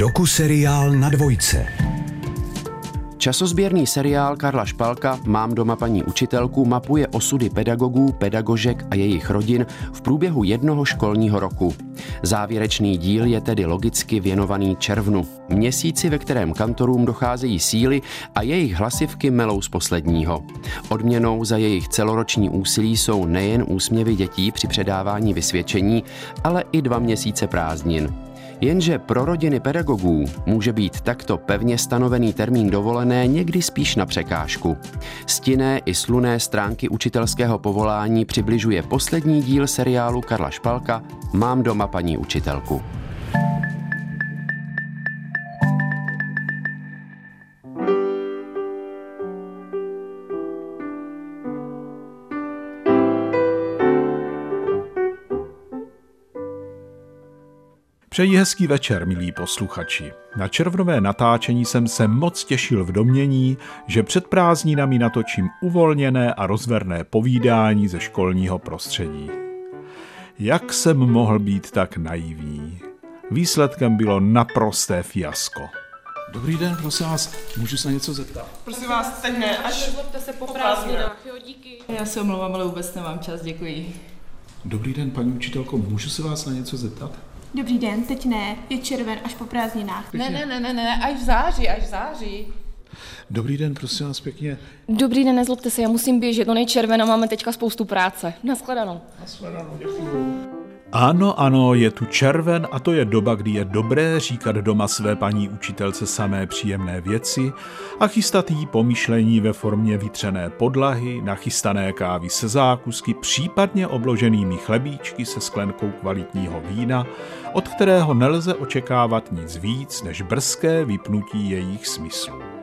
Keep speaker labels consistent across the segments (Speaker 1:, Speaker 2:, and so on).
Speaker 1: Doku seriál na dvojce.
Speaker 2: Časozběrný seriál Karla Špalka Mám doma paní učitelku mapuje osudy pedagogů, pedagožek a jejich rodin v průběhu jednoho školního roku. Závěrečný díl je tedy logicky věnovaný červnu, měsíci, ve kterém kantorům docházejí síly a jejich hlasivky melou z posledního. Odměnou za jejich celoroční úsilí jsou nejen úsměvy dětí při předávání vysvědčení, ale i dva měsíce prázdnin. Jenže pro rodiny pedagogů může být takto pevně stanovený termín dovolené někdy spíš na překážku. Stinné i sluné stránky učitelského povolání přibližuje poslední díl seriálu Karla Špalka Mám doma paní učitelku.
Speaker 3: Přeji hezký večer, milí posluchači. Na červnové natáčení jsem se moc těšil v domění, že před prázdninami natočím uvolněné a rozverné povídání ze školního prostředí. Jak jsem mohl být tak naivní? Výsledkem bylo naprosté fiasko. Dobrý den, prosím vás, můžu se na něco zeptat?
Speaker 4: Prosím vás, teď ne, až
Speaker 5: Nezlobte se po prázdninách, jo, díky.
Speaker 6: Já se omlouvám, ale vůbec nemám čas, děkuji.
Speaker 3: Dobrý den, paní učitelko, můžu se vás na něco zeptat?
Speaker 5: Dobrý den, teď ne, je červen až po prázdninách.
Speaker 4: Ne, ne, ne, ne, ne, až v září, až v září.
Speaker 3: Dobrý den, prosím vás pěkně.
Speaker 5: Dobrý den, nezlobte se, já musím běžet, no nejčerven a máme teďka spoustu práce. Naschledanou.
Speaker 3: Ano, ano, je tu červen a to je doba, kdy je dobré říkat doma své paní učitelce samé příjemné věci a chystat jí pomyšlení ve formě vytřené podlahy, nachystané kávy se zákusky, případně obloženými chlebíčky se sklenkou kvalitního vína, od kterého nelze očekávat nic víc než brzké vypnutí jejich smyslů.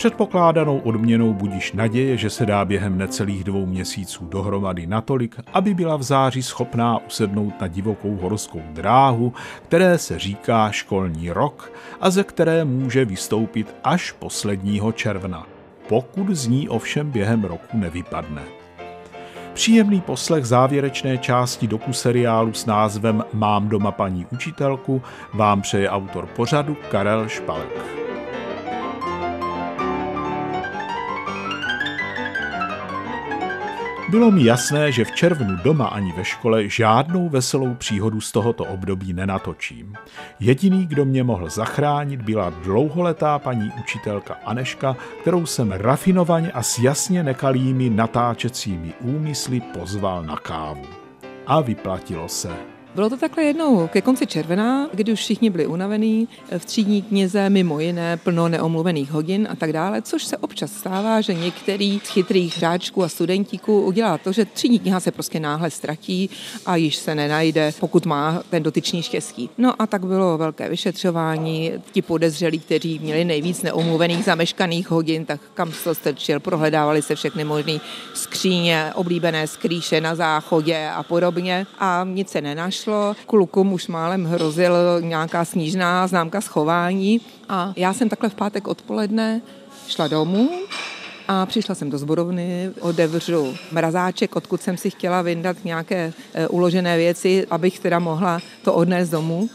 Speaker 3: Předpokládanou odměnou budíš naděje, že se dá během necelých dvou měsíců dohromady natolik, aby byla v září schopná usednout na divokou horskou dráhu, které se říká školní rok a ze které může vystoupit až posledního června, pokud z ní ovšem během roku nevypadne. Příjemný poslech závěrečné části doku seriálu s názvem Mám doma paní učitelku vám přeje autor pořadu Karel Špalek. Bylo mi jasné, že v červnu doma ani ve škole žádnou veselou příhodu z tohoto období nenatočím. Jediný, kdo mě mohl zachránit, byla dlouholetá paní učitelka Aneška, kterou jsem rafinovaně a s jasně nekalými natáčecími úmysly pozval na kávu. A vyplatilo se.
Speaker 6: Bylo to takhle jednou ke konci červena, kdy už všichni byli unavení, v třídní knize mimo jiné plno neomluvených hodin a tak dále, což se občas stává, že některý z chytrých hráčků a studentíků udělá to, že třídní kniha se prostě náhle ztratí a již se nenajde, pokud má ten dotyčný štěstí. No a tak bylo velké vyšetřování, ti podezřelí, kteří měli nejvíc neomluvených zameškaných hodin, tak kam se strčil, prohledávali se všechny možné skříně, oblíbené skrýše na záchodě a podobně. A nic se nenašlo šlo. Klukům už málem hrozil nějaká snížná známka schování a já jsem takhle v pátek odpoledne šla domů a přišla jsem do zborovny, odevřu mrazáček, odkud jsem si chtěla vyndat nějaké e, uložené věci, abych teda mohla to odnést domů.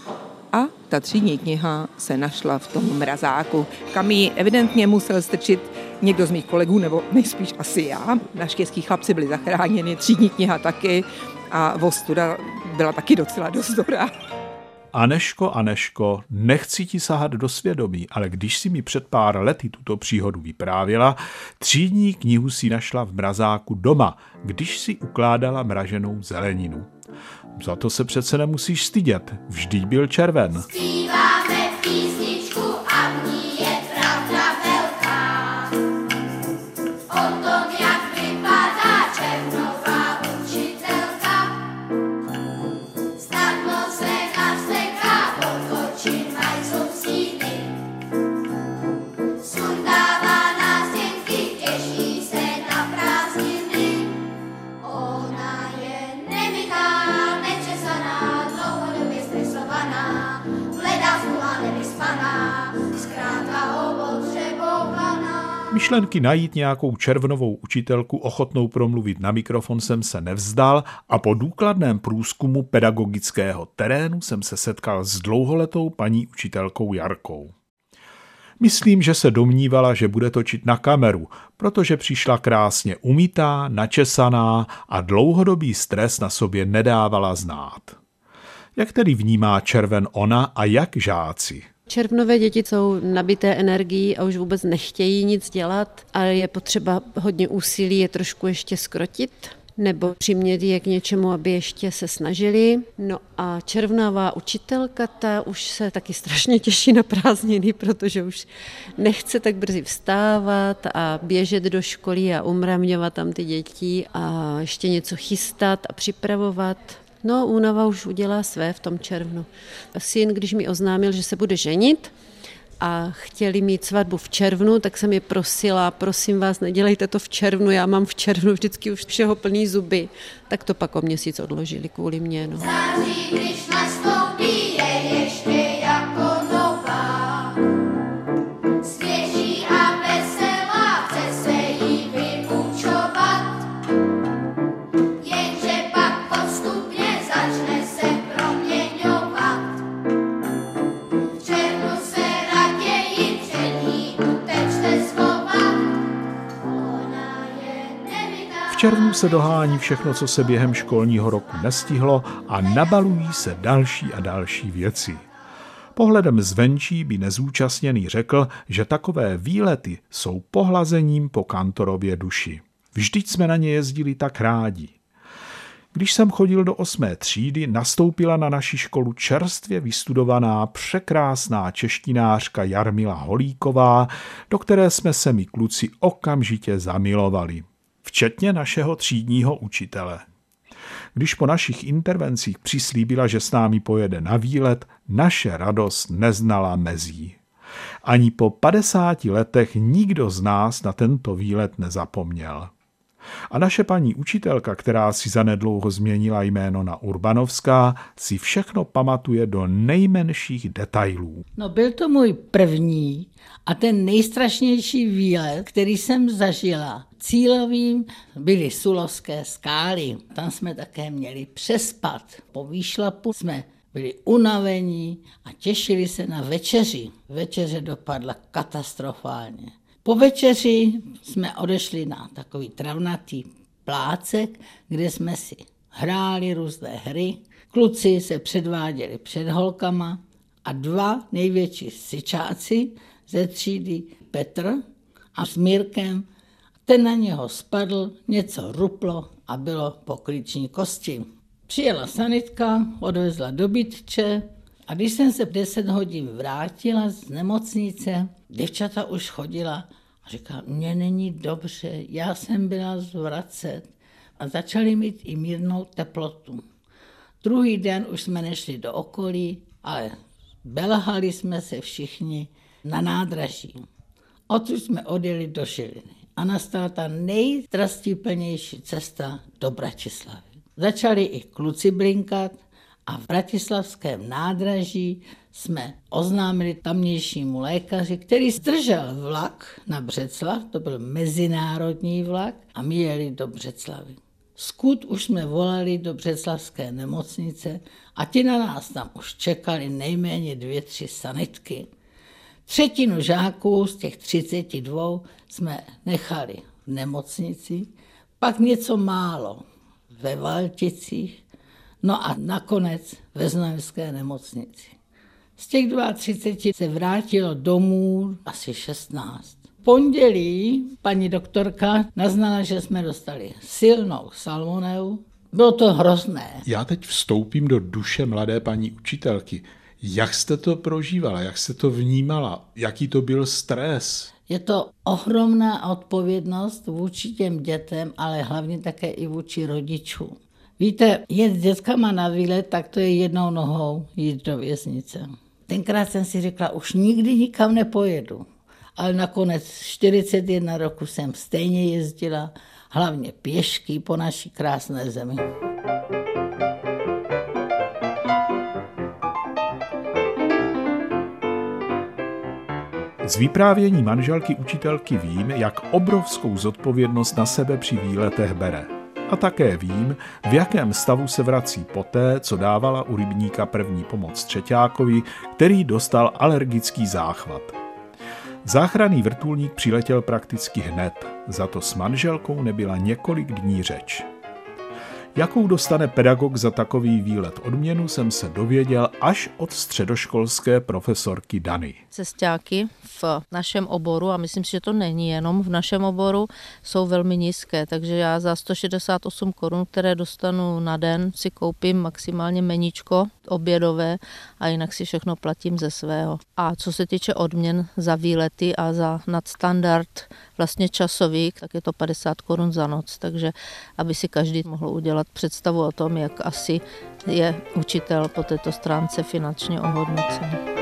Speaker 6: A ta třídní kniha se našla v tom mrazáku, kam ji evidentně musel strčit někdo z mých kolegů, nebo nejspíš asi já. Naštěstí chlapci byli zachráněni, třídní kniha taky a vostuda byla taky docela dost dobrá.
Speaker 3: Aneško, Aneško, nechci ti sahat do svědomí, ale když si mi před pár lety tuto příhodu vyprávěla, třídní knihu si našla v mrazáku doma, když si ukládala mraženou zeleninu. Za to se přece nemusíš stydět, vždyť byl červen.
Speaker 7: Zpíváme
Speaker 3: Myšlenky najít nějakou červnovou učitelku ochotnou promluvit na mikrofon jsem se nevzdal a po důkladném průzkumu pedagogického terénu jsem se setkal s dlouholetou paní učitelkou Jarkou. Myslím, že se domnívala, že bude točit na kameru, protože přišla krásně umytá, načesaná a dlouhodobý stres na sobě nedávala znát. Jak tedy vnímá červen ona a jak žáci?
Speaker 8: Červnové děti jsou nabité energií a už vůbec nechtějí nic dělat a je potřeba hodně úsilí je trošku ještě skrotit nebo přimět je k něčemu, aby ještě se snažili. No a červnová učitelka, ta už se taky strašně těší na prázdniny, protože už nechce tak brzy vstávat a běžet do školy a umravňovat tam ty děti a ještě něco chystat a připravovat. No, únava už udělá své v tom červnu. Syn, když mi oznámil, že se bude ženit, a chtěli mít svatbu v červnu, tak jsem je prosila, prosím vás, nedělejte to v červnu, já mám v červnu vždycky už všeho plný zuby. Tak to pak o měsíc odložili kvůli mě. No.
Speaker 7: Září, když
Speaker 3: červnu se dohání všechno, co se během školního roku nestihlo a nabalují se další a další věci. Pohledem zvenčí by nezúčastněný řekl, že takové výlety jsou pohlazením po kantorově duši. Vždyť jsme na ně jezdili tak rádi. Když jsem chodil do osmé třídy, nastoupila na naši školu čerstvě vystudovaná, překrásná češtinářka Jarmila Holíková, do které jsme se my kluci okamžitě zamilovali. Včetně našeho třídního učitele. Když po našich intervencích přislíbila, že s námi pojede na výlet, naše radost neznala mezí. Ani po 50 letech nikdo z nás na tento výlet nezapomněl. A naše paní učitelka, která si zanedlouho změnila jméno na Urbanovská, si všechno pamatuje do nejmenších detailů.
Speaker 9: No byl to můj první a ten nejstrašnější výlet, který jsem zažila. Cílovým byly Sulovské skály. Tam jsme také měli přespat. Po výšlapu jsme byli unavení a těšili se na večeři. Večeře dopadla katastrofálně. Po večeři jsme odešli na takový travnatý plácek, kde jsme si hráli různé hry. Kluci se předváděli před holkama a dva největší syčáci ze třídy Petr a s Mírkem, ten na něho spadl, něco ruplo a bylo pokliční kosti. Přijela sanitka, odvezla do bytče a když jsem se v 10 hodin vrátila z nemocnice, děvčata už chodila a říká, mně není dobře, já jsem byla zvracet. A začali mít i mírnou teplotu. Druhý den už jsme nešli do okolí, ale belhali jsme se všichni na nádraží. Odtud jsme odjeli do Žiliny a nastala ta nejtrastiplnější cesta do Bratislavy. Začali i kluci blinkat a v bratislavském nádraží jsme oznámili tamnějšímu lékaři, který zdržel vlak na Břeclav, to byl mezinárodní vlak, a my jeli do Břeclavy. Skud už jsme volali do Břeclavské nemocnice a ti na nás tam už čekali nejméně dvě, tři sanitky. Třetinu žáků z těch 32 jsme nechali v nemocnici, pak něco málo ve Valticích, no a nakonec ve Znojemské nemocnici. Z těch 32 se vrátilo domů asi 16. V pondělí paní doktorka naznala, že jsme dostali silnou salmoneu. Bylo to hrozné.
Speaker 3: Já teď vstoupím do duše mladé paní učitelky. Jak jste to prožívala, jak jste to vnímala, jaký to byl stres?
Speaker 9: Je to ohromná odpovědnost vůči těm dětem, ale hlavně také i vůči rodičům. Víte, jet s dětskama na výlet, tak to je jednou nohou jít do věznice. Tenkrát jsem si řekla, už nikdy nikam nepojedu. Ale nakonec 41 roku jsem stejně jezdila, hlavně pěšky po naší krásné zemi.
Speaker 3: Z vyprávění manželky učitelky vím, jak obrovskou zodpovědnost na sebe při výletech bere. A také vím, v jakém stavu se vrací poté, co dávala u rybníka první pomoc Třeťákovi, který dostal alergický záchvat. Záchranný vrtulník přiletěl prakticky hned, za to s manželkou nebyla několik dní řeč. Jakou dostane pedagog za takový výlet odměnu, jsem se dověděl až od středoškolské profesorky Dany.
Speaker 10: Cestáky v našem oboru, a myslím si, že to není jenom v našem oboru, jsou velmi nízké, takže já za 168 korun, které dostanu na den, si koupím maximálně meničko obědové a jinak si všechno platím ze svého. A co se týče odměn za výlety a za nadstandard vlastně časový, tak je to 50 korun za noc, takže aby si každý mohl udělat představu o tom, jak asi je učitel po této stránce finančně ohodnocen.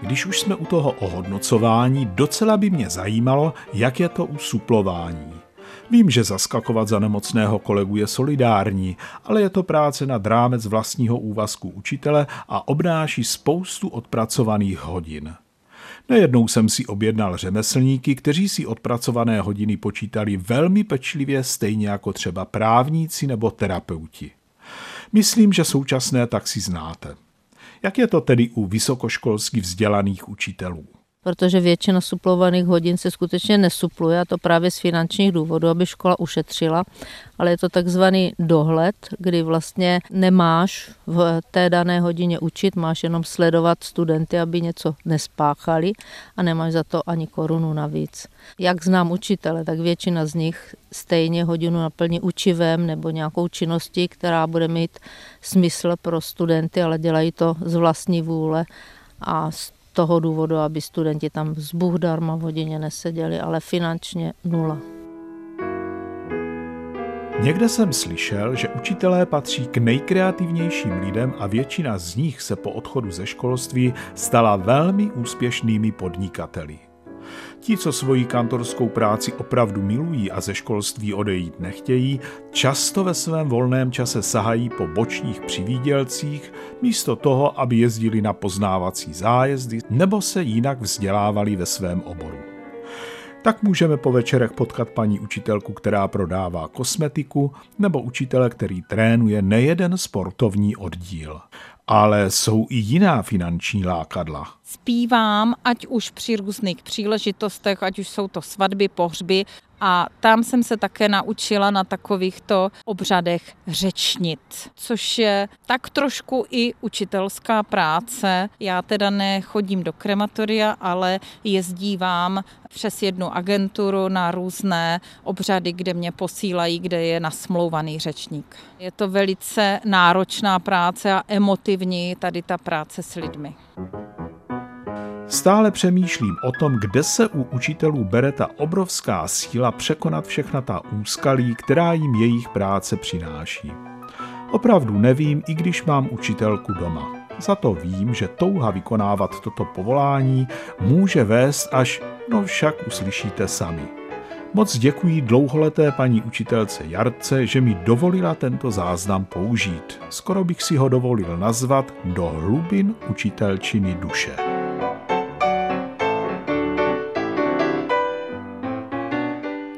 Speaker 3: Když už jsme u toho ohodnocování, docela by mě zajímalo, jak je to u suplování. Vím, že zaskakovat za nemocného kolegu je solidární, ale je to práce na drámec vlastního úvazku učitele a obnáší spoustu odpracovaných hodin. Nejednou jsem si objednal řemeslníky, kteří si odpracované hodiny počítali velmi pečlivě, stejně jako třeba právníci nebo terapeuti. Myslím, že současné taxi znáte. Jak je to tedy u vysokoškolsky vzdělaných učitelů?
Speaker 10: Protože většina suplovaných hodin se skutečně nesupluje a to právě z finančních důvodů, aby škola ušetřila, ale je to takzvaný dohled, kdy vlastně nemáš v té dané hodině učit, máš jenom sledovat studenty, aby něco nespáchali a nemáš za to ani korunu navíc. Jak znám učitele, tak většina z nich stejně hodinu naplní učivem nebo nějakou činností, která bude mít smysl pro studenty, ale dělají to z vlastní vůle a z toho důvodu, aby studenti tam z Bůh darma v hodině neseděli, ale finančně nula.
Speaker 3: Někde jsem slyšel, že učitelé patří k nejkreativnějším lidem a většina z nich se po odchodu ze školství stala velmi úspěšnými podnikateli. Ti, co svoji kantorskou práci opravdu milují a ze školství odejít nechtějí, často ve svém volném čase sahají po bočních přivídělcích, místo toho, aby jezdili na poznávací zájezdy nebo se jinak vzdělávali ve svém oboru. Tak můžeme po večerech potkat paní učitelku, která prodává kosmetiku, nebo učitele, který trénuje nejeden sportovní oddíl ale jsou i jiná finanční lákadla.
Speaker 11: Zpívám, ať už při různých příležitostech, ať už jsou to svatby, pohřby, a tam jsem se také naučila na takovýchto obřadech řečnit, což je tak trošku i učitelská práce. Já teda nechodím do krematoria, ale jezdívám přes jednu agenturu na různé obřady, kde mě posílají, kde je nasmlouvaný řečník. Je to velice náročná práce a emotivní tady ta práce s lidmi.
Speaker 3: Stále přemýšlím o tom, kde se u učitelů bere ta obrovská síla překonat všechna ta úskalí, která jim jejich práce přináší. Opravdu nevím, i když mám učitelku doma. Za to vím, že touha vykonávat toto povolání může vést až, no však uslyšíte sami. Moc děkuji dlouholeté paní učitelce Jarce, že mi dovolila tento záznam použít. Skoro bych si ho dovolil nazvat do hlubin učitelčiny duše.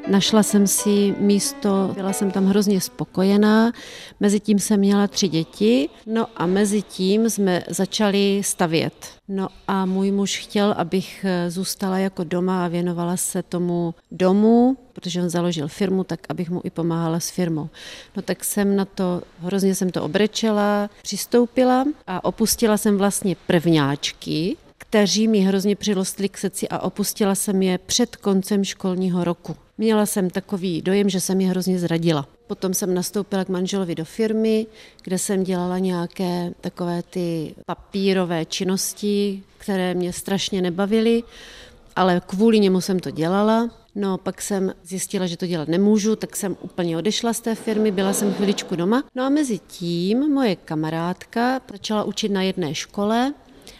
Speaker 8: Našla jsem si místo, byla jsem tam hrozně spokojená, mezi tím jsem měla tři děti, no a mezi tím jsme začali stavět. No a můj muž chtěl, abych zůstala jako doma a věnovala se tomu domu, protože on založil firmu, tak abych mu i pomáhala s firmou. No tak jsem na to, hrozně jsem to obrečela, přistoupila a opustila jsem vlastně prvňáčky, kteří mi hrozně přirostli k srdci a opustila jsem je před koncem školního roku. Měla jsem takový dojem, že jsem je hrozně zradila. Potom jsem nastoupila k manželovi do firmy, kde jsem dělala nějaké takové ty papírové činnosti, které mě strašně nebavily, ale kvůli němu jsem to dělala. No, pak jsem zjistila, že to dělat nemůžu, tak jsem úplně odešla z té firmy, byla jsem chviličku doma. No a mezi tím moje kamarádka začala učit na jedné škole,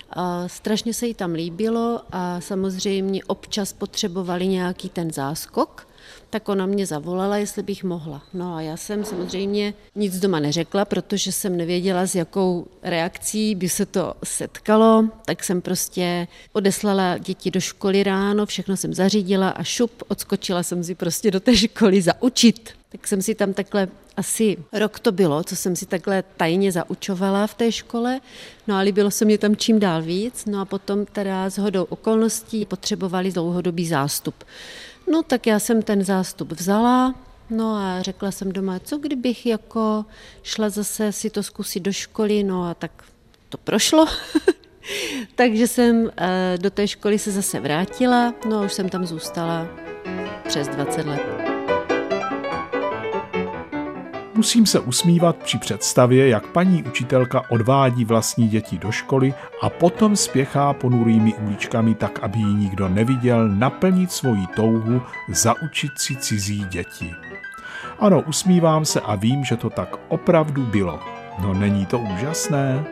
Speaker 8: a strašně se jí tam líbilo a samozřejmě občas potřebovali nějaký ten záskok. Tak ona mě zavolala, jestli bych mohla. No a já jsem samozřejmě nic doma neřekla, protože jsem nevěděla, s jakou reakcí by se to setkalo, tak jsem prostě odeslala děti do školy ráno, všechno jsem zařídila a šup, odskočila jsem si prostě do té školy zaučit. Tak jsem si tam takhle asi rok to bylo, co jsem si takhle tajně zaučovala v té škole, no a líbilo se mě tam čím dál víc, no a potom teda s hodou okolností potřebovali dlouhodobý zástup. No tak já jsem ten zástup vzala, no a řekla jsem doma, co kdybych jako šla zase si to zkusit do školy, no a tak to prošlo. Takže jsem eh, do té školy se zase vrátila, no a už jsem tam zůstala přes 20 let.
Speaker 3: Musím se usmívat při představě, jak paní učitelka odvádí vlastní děti do školy a potom spěchá ponurými uličkami tak, aby ji nikdo neviděl, naplnit svoji touhu zaučit si cizí děti. Ano, usmívám se a vím, že to tak opravdu bylo. No není to úžasné?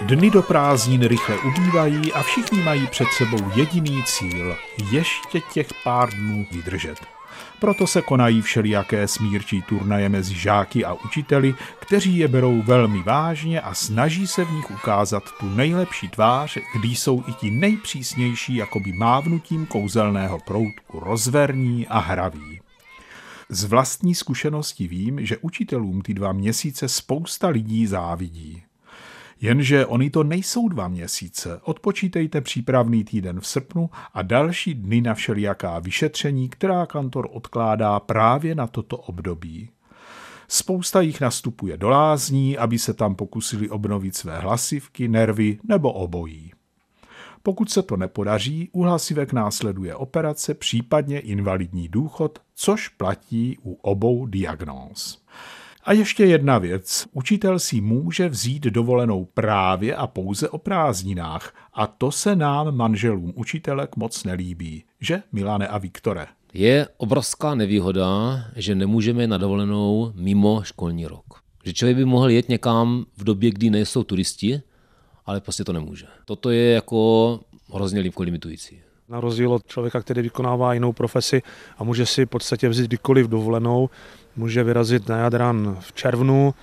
Speaker 3: Dny do prázdnin rychle ubývají a všichni mají před sebou jediný cíl – ještě těch pár dnů vydržet. Proto se konají všelijaké smírčí turnaje mezi žáky a učiteli, kteří je berou velmi vážně a snaží se v nich ukázat tu nejlepší tvář, když jsou i ti nejpřísnější jakoby mávnutím kouzelného proutku rozverní a hraví. Z vlastní zkušenosti vím, že učitelům ty dva měsíce spousta lidí závidí. Jenže oni to nejsou dva měsíce. Odpočítejte přípravný týden v srpnu a další dny na všelijaká vyšetření, která kantor odkládá právě na toto období. Spousta jich nastupuje do lázní, aby se tam pokusili obnovit své hlasivky, nervy nebo obojí. Pokud se to nepodaří, u hlasivek následuje operace, případně invalidní důchod, což platí u obou diagnóz. A ještě jedna věc. Učitel si může vzít dovolenou právě a pouze o prázdninách. A to se nám, manželům učitelek, moc nelíbí. Že, Milane a Viktore?
Speaker 12: Je obrovská nevýhoda, že nemůžeme na dovolenou mimo školní rok. Že člověk by mohl jet někam v době, kdy nejsou turisti, ale prostě to nemůže. Toto je jako hrozně limitující.
Speaker 13: Na rozdíl od člověka, který vykonává jinou profesi a může si v podstatě vzít kdykoliv dovolenou, může vyrazit na Jadran v červnu,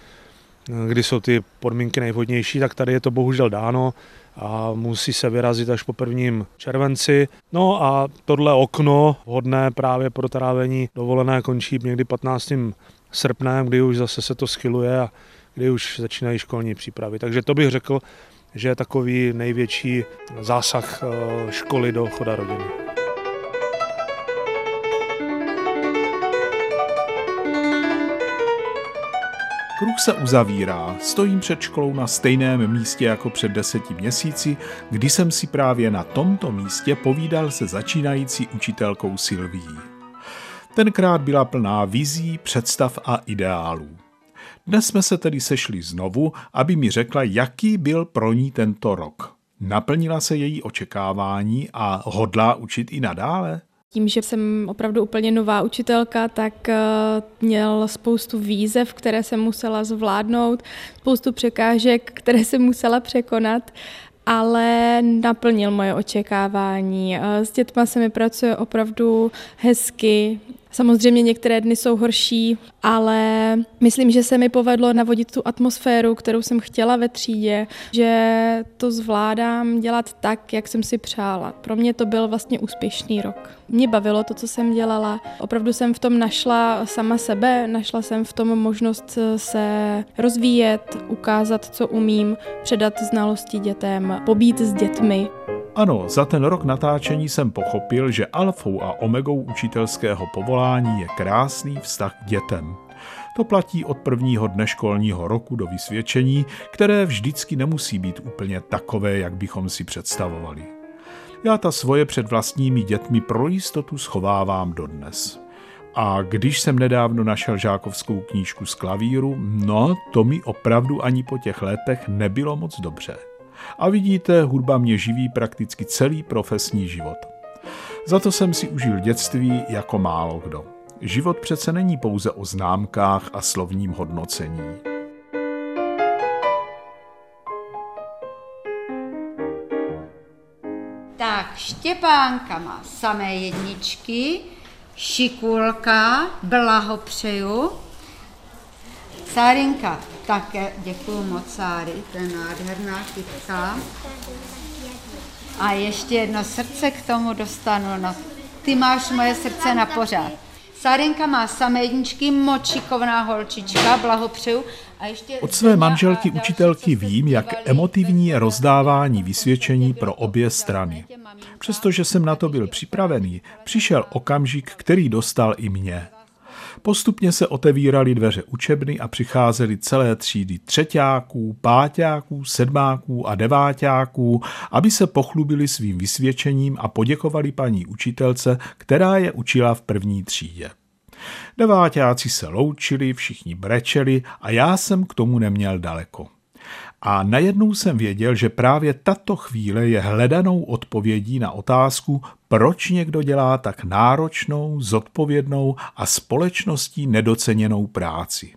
Speaker 13: kdy jsou ty podmínky nejvhodnější, tak tady je to bohužel dáno a musí se vyrazit až po prvním červenci. No a tohle okno hodné právě pro trávení dovolené končí někdy 15. srpnem, kdy už zase se to schyluje a kdy už začínají školní přípravy. Takže to bych řekl, že je takový největší zásah eh, školy do choda rodiny.
Speaker 3: Kruh se uzavírá. Stojím před školou na stejném místě jako před deseti měsíci, kdy jsem si právě na tomto místě povídal se začínající učitelkou Silví. Tenkrát byla plná vizí, představ a ideálů. Dnes jsme se tedy sešli znovu, aby mi řekla, jaký byl pro ní tento rok. Naplnila se její očekávání a hodlá učit i nadále?
Speaker 14: Tím, že jsem opravdu úplně nová učitelka, tak eh, měl spoustu výzev, které jsem musela zvládnout, spoustu překážek, které jsem musela překonat ale naplnil moje očekávání. Eh, s dětma se mi pracuje opravdu hezky, Samozřejmě některé dny jsou horší, ale myslím, že se mi povedlo navodit tu atmosféru, kterou jsem chtěla ve třídě, že to zvládám dělat tak, jak jsem si přála. Pro mě to byl vlastně úspěšný rok. Mě bavilo to, co jsem dělala. Opravdu jsem v tom našla sama sebe, našla jsem v tom možnost se rozvíjet, ukázat, co umím, předat znalosti dětem, pobít s dětmi.
Speaker 3: Ano, za ten rok natáčení jsem pochopil, že alfou a omegou učitelského povolání je krásný vztah k dětem. To platí od prvního dne školního roku do vysvědčení, které vždycky nemusí být úplně takové, jak bychom si představovali. Já ta svoje před vlastními dětmi pro jistotu schovávám dodnes. A když jsem nedávno našel žákovskou knížku z klavíru, no to mi opravdu ani po těch letech nebylo moc dobře. A vidíte, hudba mě živí prakticky celý profesní život. Za to jsem si užil dětství jako málo kdo. Život přece není pouze o známkách a slovním hodnocení.
Speaker 15: Tak, Štěpánka má samé jedničky, Šikulka, blahopřeju. Sárinka, také děkuji moc, Sáry, to je nádherná kytka. A ještě jedno srdce k tomu dostanu, no ty máš moje srdce na pořád. Sárenka má samé jedničky, močikovná holčička, blahopřeju. A ještě
Speaker 3: Od své manželky učitelky vím, jak emotivní je rozdávání vysvědčení pro obě strany. Přestože jsem na to byl připravený, přišel okamžik, který dostal i mě. Postupně se otevíraly dveře učebny a přicházely celé třídy třetíáků, páťáků, sedmáků a deváťáků, aby se pochlubili svým vysvědčením a poděkovali paní učitelce, která je učila v první třídě. Deváťáci se loučili, všichni brečeli a já jsem k tomu neměl daleko. A najednou jsem věděl, že právě tato chvíle je hledanou odpovědí na otázku, proč někdo dělá tak náročnou, zodpovědnou a společností nedoceněnou práci.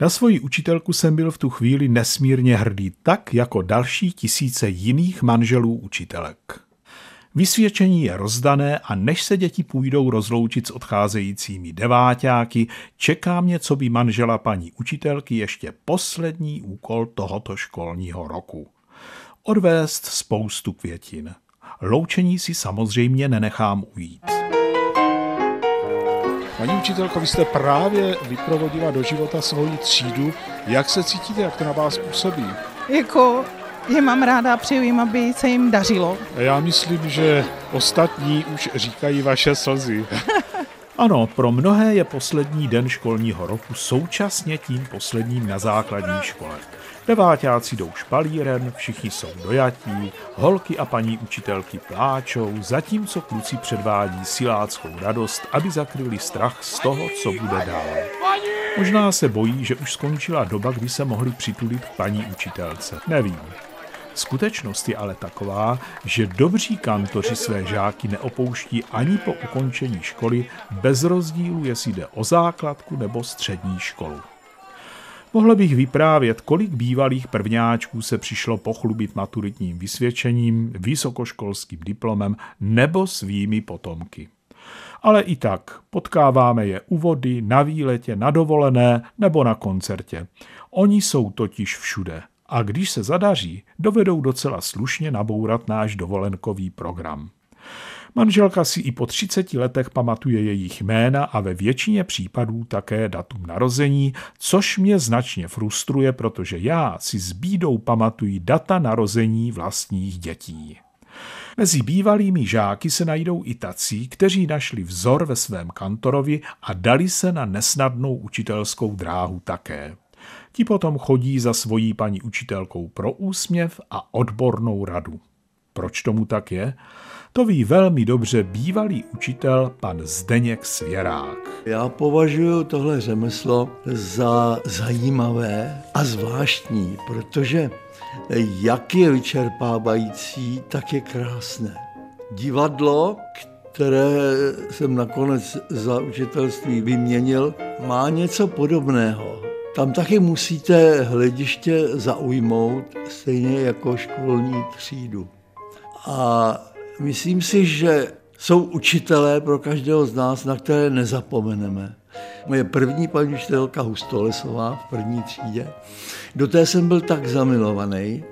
Speaker 3: Na svoji učitelku jsem byl v tu chvíli nesmírně hrdý, tak jako další tisíce jiných manželů učitelek. Vysvědčení je rozdané a než se děti půjdou rozloučit s odcházejícími deváťáky, čeká mě, co by manžela paní učitelky ještě poslední úkol tohoto školního roku. Odvést spoustu květin. Loučení si samozřejmě nenechám ujít.
Speaker 16: Paní učitelko, vy jste právě vyprovodila do života svoji třídu. Jak se cítíte, jak to na vás působí?
Speaker 17: Jako je mám ráda a přeju jim, aby se jim dařilo.
Speaker 16: Já myslím, že ostatní už říkají vaše slzy.
Speaker 3: Ano, pro mnohé je poslední den školního roku současně tím posledním na základní škole. Deváťáci jdou špalírem, všichni jsou dojatí, holky a paní učitelky pláčou, zatímco kluci předvádí siláckou radost, aby zakryli strach z toho, co bude dál. Možná se bojí, že už skončila doba, kdy se mohli přitulit k paní učitelce. Nevím. Skutečnost je ale taková, že dobří kantoři své žáky neopouští ani po ukončení školy bez rozdílu, jestli jde o základku nebo střední školu. Mohla bych vyprávět, kolik bývalých prvňáčků se přišlo pochlubit maturitním vysvědčením, vysokoškolským diplomem nebo svými potomky. Ale i tak potkáváme je u vody, na výletě, na dovolené nebo na koncertě. Oni jsou totiž všude a když se zadaří, dovedou docela slušně nabourat náš dovolenkový program. Manželka si i po 30 letech pamatuje jejich jména a ve většině případů také datum narození, což mě značně frustruje, protože já si s bídou pamatuji data narození vlastních dětí. Mezi bývalými žáky se najdou i tací, kteří našli vzor ve svém kantorovi a dali se na nesnadnou učitelskou dráhu také. Ti potom chodí za svojí paní učitelkou pro úsměv a odbornou radu. Proč tomu tak je? To ví velmi dobře bývalý učitel pan Zdeněk Svěrák.
Speaker 18: Já považuji tohle řemeslo za zajímavé a zvláštní, protože jak je vyčerpávající, tak je krásné. Divadlo, které jsem nakonec za učitelství vyměnil, má něco podobného. Tam taky musíte hlediště zaujmout, stejně jako školní třídu. A myslím si, že jsou učitelé pro každého z nás, na které nezapomeneme. Moje první paní učitelka Hustolesová v první třídě, do té jsem byl tak zamilovaný,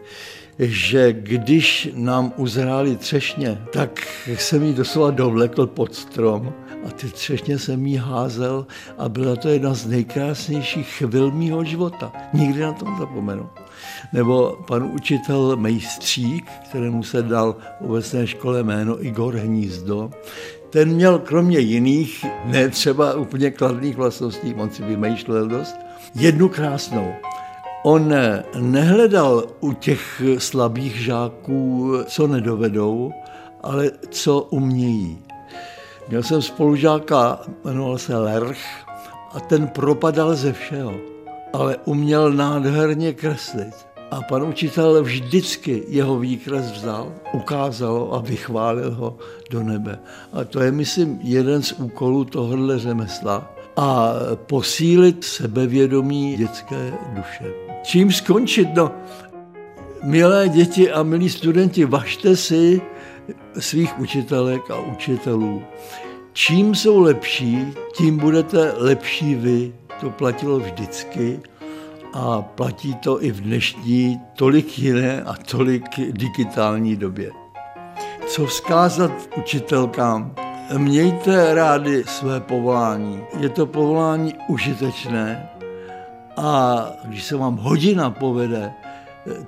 Speaker 18: že když nám uzráli třešně, tak jsem jí doslova dovlekl pod strom a ty třešně jsem jí házel a byla to jedna z nejkrásnějších chvil mýho života. Nikdy na to zapomenu. Nebo pan učitel Mejstřík, kterému se dal v obecné škole jméno Igor Hnízdo, ten měl kromě jiných, ne třeba úplně kladných vlastností, on si vymýšlel dost, jednu krásnou. On nehledal u těch slabých žáků, co nedovedou, ale co umějí. Měl jsem spolužáka, jmenoval se Lerch, a ten propadal ze všeho, ale uměl nádherně kreslit. A pan učitel vždycky jeho výkres vzal, ukázal a vychválil ho do nebe. A to je, myslím, jeden z úkolů tohohle řemesla. A posílit sebevědomí dětské duše. Čím skončit? No, milé děti a milí studenti, važte si, svých učitelek a učitelů. Čím jsou lepší, tím budete lepší vy. To platilo vždycky a platí to i v dnešní tolik jiné a tolik digitální době. Co vzkázat učitelkám? Mějte rádi své povolání. Je to povolání užitečné a když se vám hodina povede,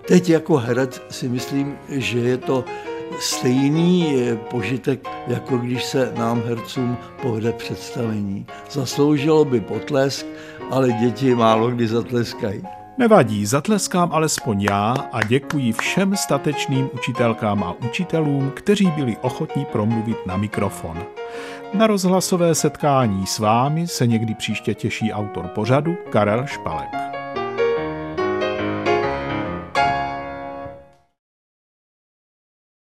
Speaker 18: teď jako herec si myslím, že je to stejný požitek, jako když se nám hercům povede představení. Zasloužilo by potlesk, ale děti málo kdy zatleskají.
Speaker 3: Nevadí, zatleskám alespoň já a děkuji všem statečným učitelkám a učitelům, kteří byli ochotní promluvit na mikrofon. Na rozhlasové setkání s vámi se někdy příště těší autor pořadu Karel Špalek.